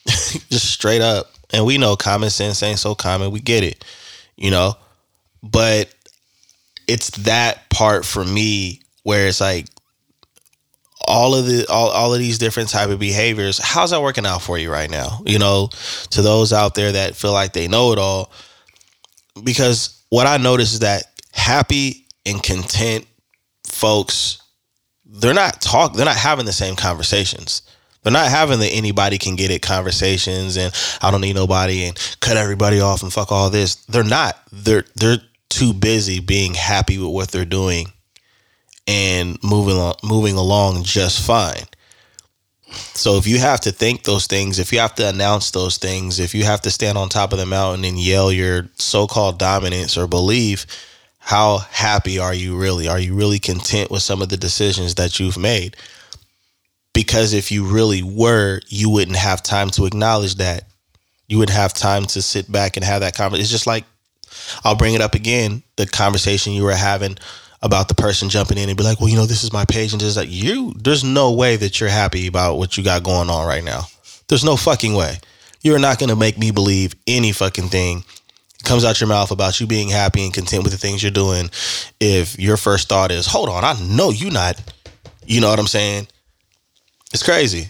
S1: (laughs) just straight up. And we know common sense ain't so common. We get it, you know. But it's that part for me where it's like all of the all, all of these different type of behaviors. How's that working out for you right now? You know, to those out there that feel like they know it all. Because what I notice is that happy and content folks, they're not talk, they're not having the same conversations. They're not having the anybody can get it conversations and I don't need nobody and cut everybody off and fuck all this. They're not. They're they're too busy being happy with what they're doing and moving on, moving along just fine. So if you have to think those things, if you have to announce those things, if you have to stand on top of the mountain and yell your so-called dominance or belief, how happy are you really? Are you really content with some of the decisions that you've made? Because if you really were, you wouldn't have time to acknowledge that. You would have time to sit back and have that conversation. It's just like I'll bring it up again, the conversation you were having about the person jumping in and be like, well, you know, this is my page and just like you there's no way that you're happy about what you got going on right now. There's no fucking way. You're not gonna make me believe any fucking thing comes out your mouth about you being happy and content with the things you're doing if your first thought is, hold on, I know you not You know what I'm saying? It's crazy.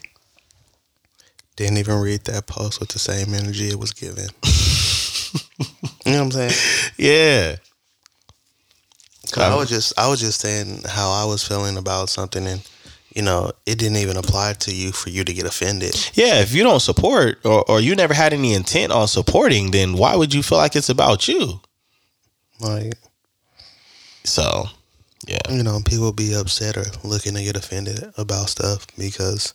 S2: Didn't even read that post with the same energy it was given. (laughs) you know what I'm saying? (laughs)
S1: yeah.
S2: Cause I was just I was just saying how I was feeling about something and you know, it didn't even apply to you for you to get offended.
S1: Yeah, if you don't support or, or you never had any intent on supporting, then why would you feel like it's about you?
S2: Like,
S1: So, yeah.
S2: you know, people be upset or looking to get offended about stuff because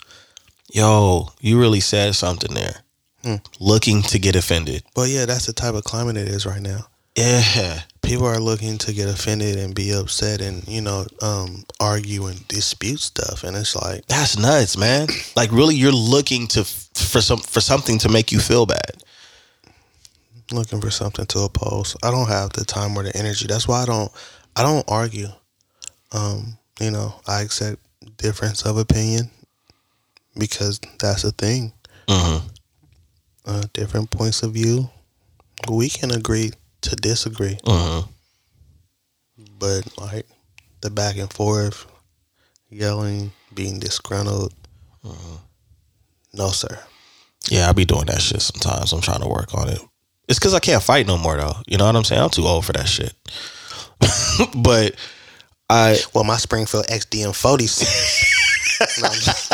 S1: Yo, you really said something there.
S2: Hmm.
S1: Looking to get offended.
S2: but yeah, that's the type of climate it is right now.
S1: Yeah.
S2: People are looking to get offended and be upset and, you know, um, argue and dispute stuff and it's like
S1: That's nuts, man. Like really you're looking to for some for something to make you feel bad.
S2: looking for something to oppose. I don't have the time or the energy. That's why I don't I don't argue. Um, you know, I accept difference of opinion because that's a thing.
S1: Mhm.
S2: Uh, different points of view. We can agree to disagree,
S1: Mhm.
S2: but like the back and forth, yelling, being disgruntled. No, sir.
S1: Yeah, I be doing that shit sometimes. I'm trying to work on it. It's cuz I can't fight no more though. You know what I'm saying? I'm too old for that shit. (laughs) but I
S2: Well, my Springfield XDM 46. (laughs) No, I'm just-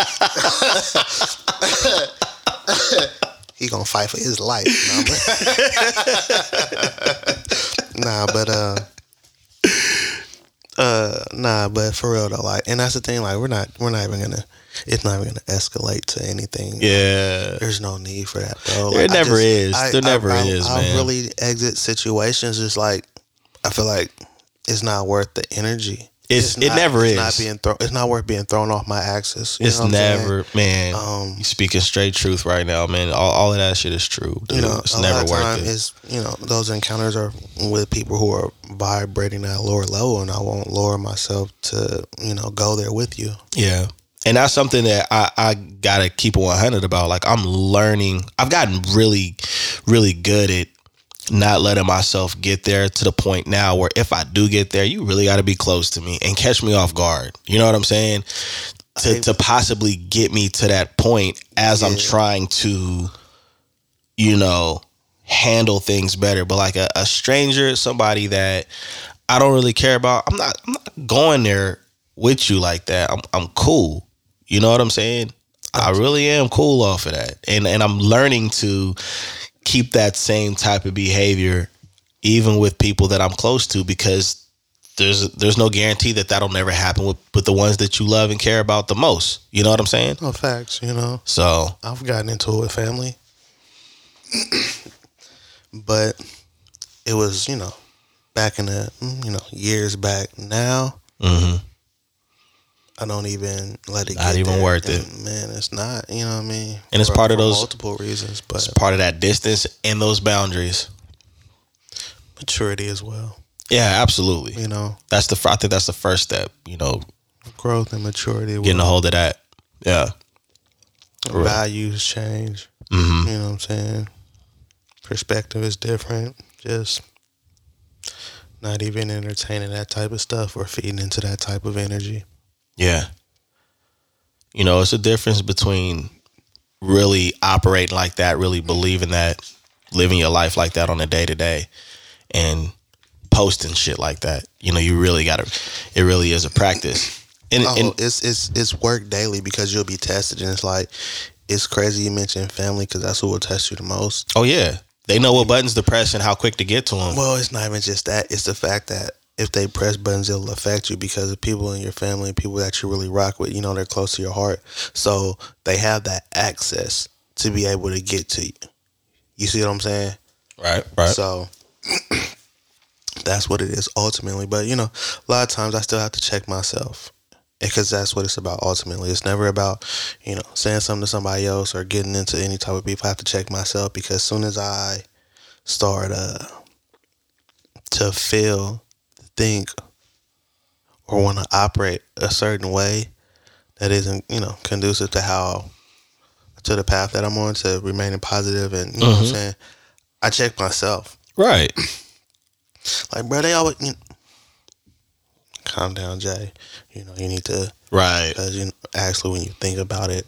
S2: (laughs) he gonna fight for his life. (laughs) Nah, but uh, uh, nah, but for real though, like, and that's the thing. Like, we're not, we're not even gonna. It's not even gonna escalate to anything.
S1: yeah.
S2: There's no need for that, bro.
S1: There
S2: Like, I
S1: never is. There never
S2: I,
S1: is,
S2: I,
S1: man.
S2: I really exit situations just like I feel like it's not worth the energy.
S1: It's- it never
S2: it's
S1: is.
S2: Not being thrown. It's not worth being thrown off my axis.
S1: It's
S2: know what I'm
S1: never, man.
S2: Um,
S1: you speaking straight truth right now, man. All, all of that shit is true. Dude.
S2: You know,
S1: it's
S2: a
S1: never
S2: lot of
S1: worth
S2: time
S1: it.
S2: is you know those encounters are with people who are vibrating at a lower level, and I won't lower myself to you know go there with you.
S1: Yeah. And that's something that I, I gotta keep it 100 about. Like, I'm learning, I've gotten really, really good at not letting myself get there to the point now where if I do get there, you really gotta be close to me and catch me off guard. You know what I'm saying? To, to possibly get me to that point as I'm trying to, you know, handle things better. But like a, a stranger, somebody that I don't really care about, I'm not, I'm not going there with you like that. I'm, I'm cool. You know what I'm saying? I really am cool off of that. And and I'm learning to keep that same type of behavior even with people that I'm close to because there's there's no guarantee that that'll never happen with with the ones that you love and care about the most. You know what I'm saying?
S2: No facts, you know.
S1: So,
S2: I've gotten into it with family, (clears throat) but it was you know back in the you know years back. Now
S1: mhm.
S2: I don't even let it. Get.
S1: Not even
S2: there.
S1: worth it.
S2: Man. It's not. You know what I mean?
S1: And it's
S2: For-
S1: part of those-
S2: multiple reasons, but
S1: it's part of that distance and those boundaries.
S2: maturity as well.
S1: Yeah, absolutely.
S2: You know,
S1: That's the I think that's the first step. You know,
S2: growth and maturity.
S1: getting a hold of that. Yeah.
S2: values change.
S1: hmm
S2: You know what I'm saying? Perspective is different. Just not even entertaining that type of stuff or feeding into that type of energy.
S1: Yeah. You know, it's a difference between really operating like that, really believing that, living your life like that on a day to day, and posting shit like that. You know, you really got to. It really is a practice. And,
S2: Oh,
S1: and
S2: it's it's it's work daily because you'll be tested, and it's like it's crazy you mentioned family because that's who will test you the most.
S1: oh yeah, they know what buttons to press and how quick to get to them.
S2: Well, it's not even just that; it's the fact that if they press buttons, it'll affect you because the people in your family, people that you really rock with, you know, they're close to your heart, so they have that access to be able to get to you. You see what I'm saying?
S1: Right, right.
S2: So (clears throat) that's what it is ultimately. But you know, a lot of times I still have to check myself because that's what it's about ultimately. It's never about you know saying something to somebody else or getting into any type of beef. I have to check myself because as soon as I start uh, to feel, think, or want to operate a certain way that isn't you know conducive to how to the path that I'm on to remaining positive and you know what I'm
S1: Mhm.
S2: saying. I check myself.
S1: right. (clears throat)
S2: Like, bro, they always you calm down, Jay. You know, you need to
S1: Right.
S2: Because you know, actually, when you think about it,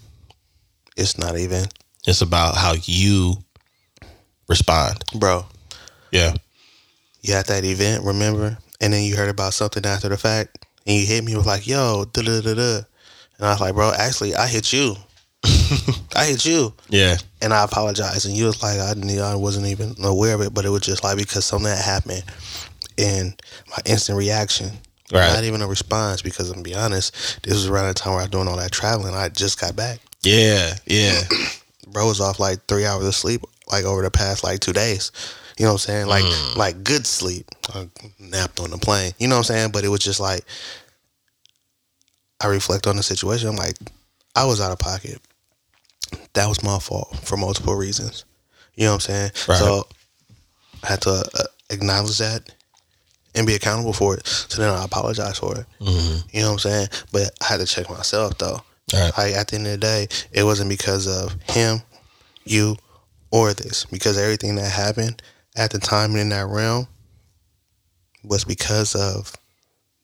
S2: it's not even,
S1: It's about how you respond.
S2: bro.
S1: Yeah.
S2: You at that event, remember? And then you heard about something after the fact, and you hit me with like, "Yo, da da da da," and I was like, "Bro, actually, I hit you. (laughs) I hit you."
S1: Yeah.
S2: and I apologized. And you was like, I didn't, I wasn't even aware of it, but it was just like because something had happened, and my instant reaction,
S1: Right.
S2: not even a response. Because I'm gonna be honest, this was around the time where I was doing all that traveling. I just got back.
S1: Yeah. Yeah. (clears throat)
S2: Bro was off like three hours of sleep, like over the past like two days. You know what I'm saying? Like like good sleep. I napped on the plane. You know what I'm saying? But it was just like I reflect on the situation. I'm like, I was out of pocket. That was my fault for multiple reasons. You know what I'm saying?
S1: Right.
S2: So I had to uh, acknowledge that and be accountable for it. So then I apologize for it.
S1: hmm
S2: You know what I'm saying? But I had to check myself though.
S1: Right.
S2: Like at the end of the day, it wasn't because of him, you, or this. Because everything that happened at the time and in that realm was because of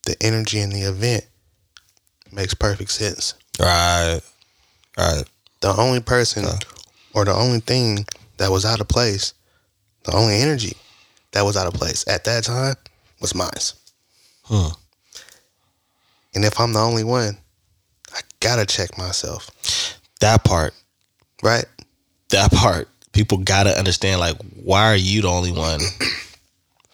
S2: the energy in the event. Makes perfect sense.
S1: Right. Right.
S2: The only person or the only thing that was out of place, the only energy that was out of place at that time was mine.
S1: Huh.
S2: And if I'm the only one, I gotta check myself,
S1: That part.
S2: right?
S1: That part. People gotta understand. Like, why are you the only one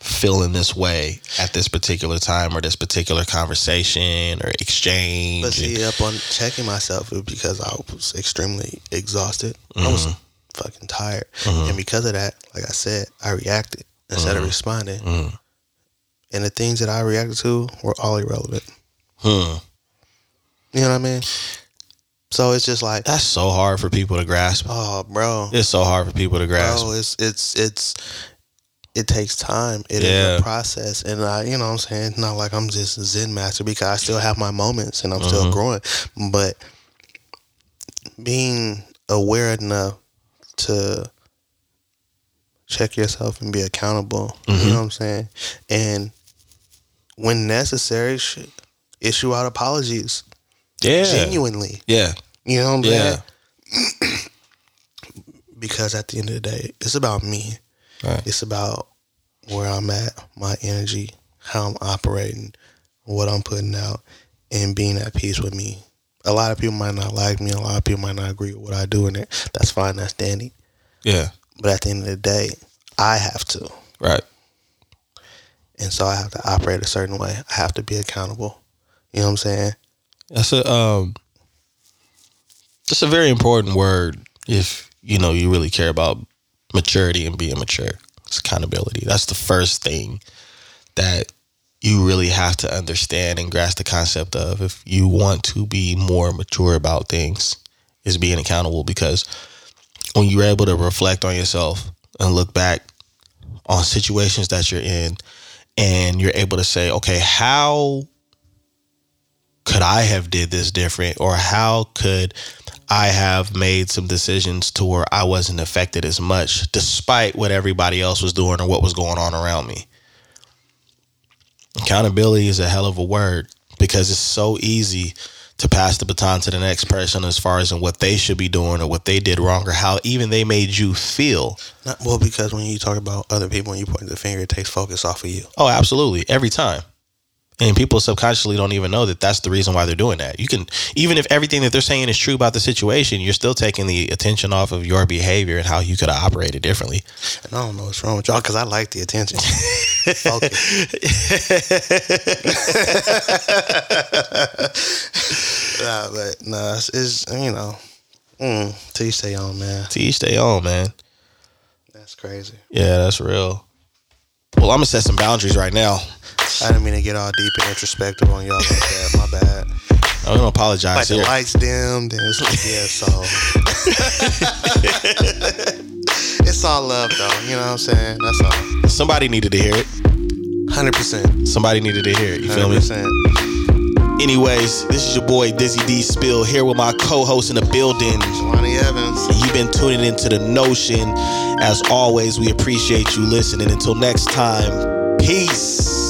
S1: feeling this way at this particular time or this particular conversation or exchange?
S2: But see, up on checking myself it was because I was extremely exhausted. I was fucking tired, and because of that, like I said, I reacted instead of responding.
S1: Mhm.
S2: And the things that I reacted to were all irrelevant.
S1: Hmm.
S2: You know what I mean? So it's just like,
S1: That's so hard for people to grasp.
S2: oh, bro,
S1: It's so hard for people to grasp.
S2: bro, it's it's it's it takes time. It is
S1: Yeah.
S2: a process, and I, you know, what I'm saying, it's not like I'm just a Zen master because I still have my moments and I'm still
S1: Mhm.
S2: growing. But being aware enough to check yourself and be accountable,
S1: Mhm.
S2: you know what I'm saying, and when necessary, issue out apologies
S1: yeah.
S2: genuinely.
S1: Yeah.
S2: You know what I'm
S1: Yeah.
S2: saying? because at the end of the day, it's about me.
S1: Right.
S2: It's about where I'm at, my energy, how I'm operating, what I'm putting out, and being at peace with me. A lot of people might not like me. A lot of people might not agree with what I do in it. That's fine. That's dandy.
S1: Yeah.
S2: But at the end of the day, I have to.
S1: Right.
S2: And so I have to operate a certain way. I have to be accountable. You know what I'm saying?
S1: That's a um it's a very important word if you know you really care about maturity and being mature. It's accountability. That's the first thing that you really have to understand and grasp the concept of if you want to be more mature about things is being accountable because when you're able to reflect on yourself and look back on situations that you're in and you're able to say okay how could I have did this different or how could I have made some decisions to where I wasn't affected as much despite what everybody else was doing or what was going on around me. Accountability is a hell of a word because it's so easy to pass the baton to the next person as far as in what they should be doing or what they did wrong or how even they made you feel.
S2: Not, well, because when you talk about other people and you point the finger, it takes focus off of you.
S1: Oh, absolutely. Every time. And people subconsciously don't even know that that's the reason why they're doing that. You can, even if everything that they're saying is true about the situation, you're still taking the attention off of your behavior and how you could have operated differently.
S2: And I don't know what's wrong with y'all because I like the attention. (laughs) (laughs) Nah, but nah, it's, it's you know, mm, you stay on, man.
S1: To each their own, man.
S2: That's crazy.
S1: Yeah, that's real. Well, I'm gonna set some boundaries right now.
S2: I didn't mean to get all deep and introspective on y'all like that. My bad.
S1: I'm gonna apologize
S2: Like the lights dimmed and it's like, yeah, so (laughs) it's all love though. You know what I'm saying? That's all.
S1: Somebody needed to hear it.
S2: Hundred percent.
S1: Somebody needed to hear it. You feel
S2: Hundred
S1: me? Anyways, this is your boy Dizzy D Spill here with my co-host in the building.
S2: Jelani Evans.
S1: And you've been tuning into the notion. As always, we appreciate you listening. Until next time, peace.